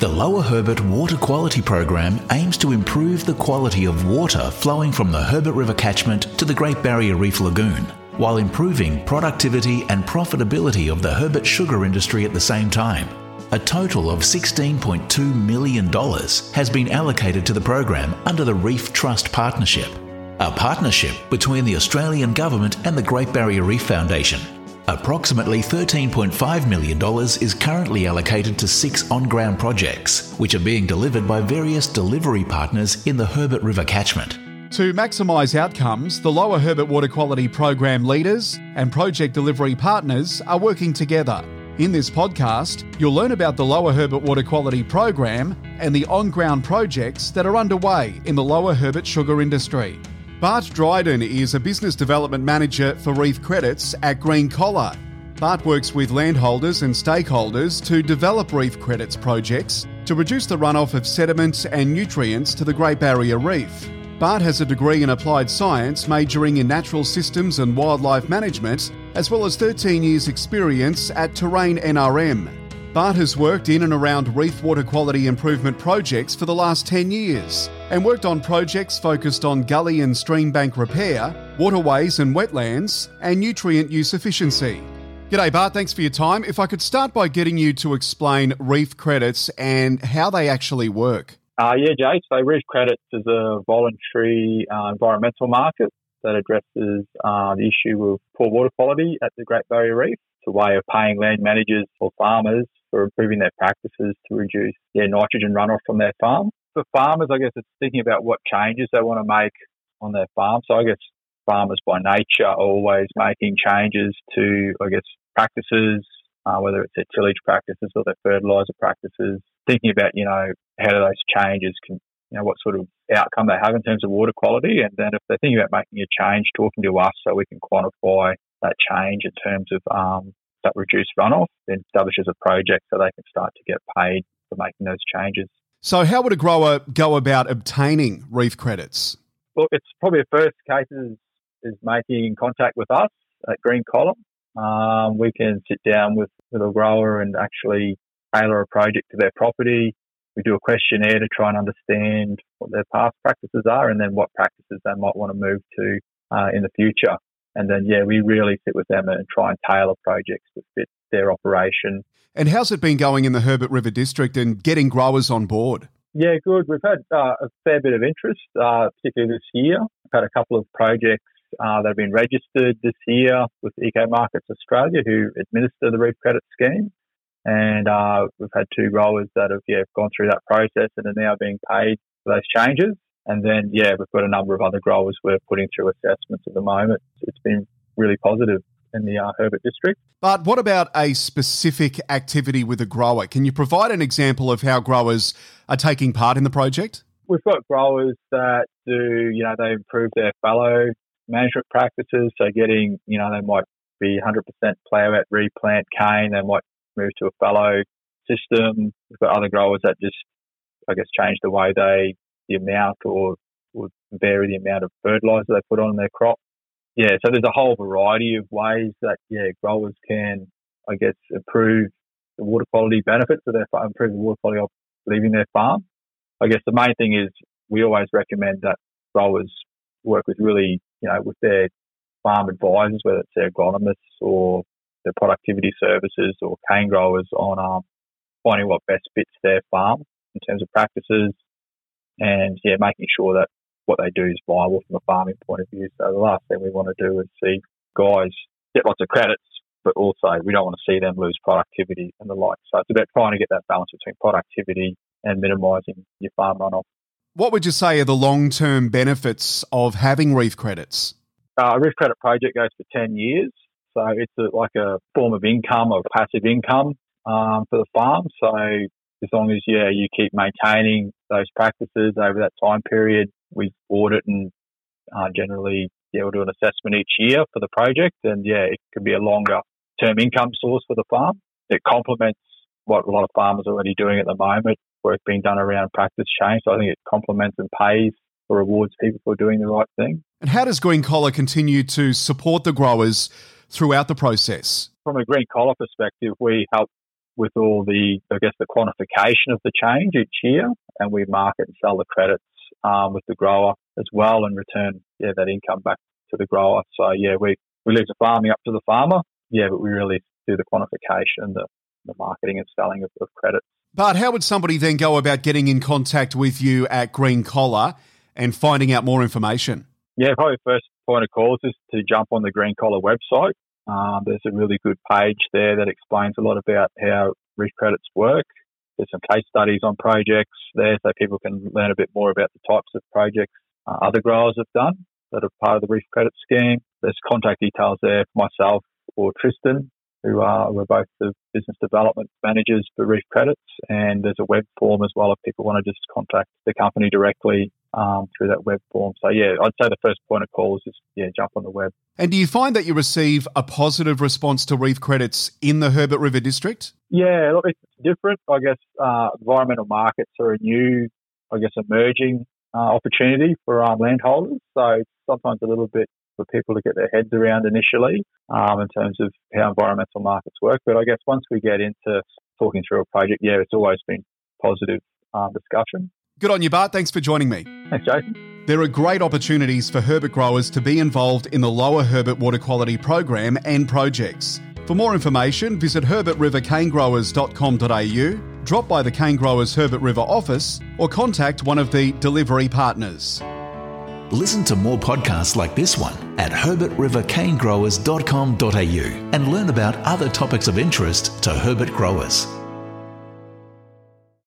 The Lower Herbert Water Quality Program aims to improve the quality of water flowing from the Herbert River catchment to the Great Barrier Reef Lagoon, while improving productivity and profitability of the Herbert sugar industry at the same time. A total of $16.2 million has been allocated to the program under the Reef Trust Partnership, a partnership between the Australian Government and the Great Barrier Reef Foundation. Approximately $13.5 million is currently allocated to six on ground projects, which are being delivered by various delivery partners in the Herbert River catchment. To maximise outcomes, the Lower Herbert Water Quality Program leaders and project delivery partners are working together. In this podcast, you'll learn about the Lower Herbert Water Quality Program and the on ground projects that are underway in the Lower Herbert sugar industry. Bart Dryden is a business development manager for Reef Credits at Green Collar. Bart works with landholders and stakeholders to develop Reef Credits projects to reduce the runoff of sediments and nutrients to the Great Barrier Reef. Bart has a degree in applied science, majoring in natural systems and wildlife management, as well as 13 years' experience at Terrain NRM. Bart has worked in and around reef water quality improvement projects for the last 10 years and worked on projects focused on gully and stream bank repair, waterways and wetlands, and nutrient use efficiency. G'day, Bart. Thanks for your time. If I could start by getting you to explain reef credits and how they actually work. Uh, yeah, Jay. So, Reef Credits is a voluntary uh, environmental market that addresses uh, the issue of poor water quality at the Great Barrier Reef. It's a way of paying land managers or farmers for improving their practices to reduce their nitrogen runoff from their farm. For farmers, I guess it's thinking about what changes they want to make on their farm. So I guess farmers by nature are always making changes to, I guess, practices, uh, whether it's their tillage practices or their fertilizer practices, thinking about, you know, how do those changes can, you know, what sort of outcome they have in terms of water quality. And then if they're thinking about making a change, talking to us so we can quantify that change in terms of um, that reduced runoff, then establishes a project so they can start to get paid for making those changes. So, how would a grower go about obtaining reef credits? Well, it's probably the first case is, is making contact with us at Green Collar. Um, we can sit down with, with a grower and actually tailor a project to their property. We do a questionnaire to try and understand what their past practices are and then what practices they might want to move to uh, in the future. And then, yeah, we really sit with them and try and tailor projects that fit their operation. And how's it been going in the Herbert River District and getting growers on board? Yeah, good. We've had uh, a fair bit of interest, uh, particularly this year. We've had a couple of projects uh, that have been registered this year with Eco Markets Australia, who administer the Reef Credit Scheme. And uh, we've had two growers that have yeah, gone through that process and are now being paid for those changes. And then, yeah, we've got a number of other growers we're putting through assessments at the moment. It's been really positive in the uh, Herbert district. But what about a specific activity with a grower? Can you provide an example of how growers are taking part in the project? We've got growers that do, you know, they improve their fallow management practices. So getting, you know, they might be 100% plough out, replant cane. They might move to a fallow system. We've got other growers that just, I guess, change the way they the amount or, or vary the amount of fertilizer they put on their crop. Yeah, so there's a whole variety of ways that yeah growers can, I guess, improve the water quality benefits of their farm, improve the water quality of leaving their farm. I guess the main thing is we always recommend that growers work with really, you know, with their farm advisors, whether it's their agronomists or their productivity services or cane growers on um, finding what best fits their farm in terms of practices, and yeah, making sure that what they do is viable from a farming point of view. So the last thing we want to do is see guys get lots of credits, but also we don't want to see them lose productivity and the like. So it's about trying to get that balance between productivity and minimising your farm runoff. What would you say are the long term benefits of having reef credits? Uh, a reef credit project goes for 10 years. So it's a, like a form of income or passive income um, for the farm. So as long as yeah you keep maintaining those practices over that time period, we audit and uh, generally yeah we'll do an assessment each year for the project, and yeah it could be a longer term income source for the farm. It complements what a lot of farmers are already doing at the moment, work being done around practice change. So I think it complements and pays or rewards people for doing the right thing. And how does Green Collar continue to support the growers throughout the process? From a Green Collar perspective, we help with all the, I guess, the quantification of the change each year, and we market and sell the credits um, with the grower as well, and return yeah that income back to the grower. So yeah, we we leave the farming up to the farmer. Yeah, but we really do the quantification, the, the marketing and selling of, of credits. But how would somebody then go about getting in contact with you at Green Collar and finding out more information? Yeah, probably first point of call is to jump on the Green Collar website. Um, there's a really good page there that explains a lot about how reef credits work. There's some case studies on projects there so people can learn a bit more about the types of projects uh, other growers have done that are part of the reef credit scheme. There's contact details there for myself or Tristan who are we're both the business development managers for Reef Credits, and there's a web form as well if people want to just contact the company directly um, through that web form. So yeah, I'd say the first point of call is just yeah jump on the web. And do you find that you receive a positive response to Reef Credits in the Herbert River District? Yeah, look, it's different. I guess uh, environmental markets are a new, I guess, emerging uh, opportunity for um, landholders. So sometimes a little bit for people to get their heads around initially um, in terms of how environmental markets work. But I guess once we get into talking through a project, yeah, it's always been positive um, discussion. Good on you, Bart. Thanks for joining me. Thanks, Jason. There are great opportunities for Herbert growers to be involved in the Lower Herbert Water Quality Program and projects. For more information, visit herbertrivercanegrowers.com.au, drop by the Cane Growers Herbert River office, or contact one of the delivery partners. Listen to more podcasts like this one at herbertrivercanegrowers.com.au and learn about other topics of interest to Herbert growers.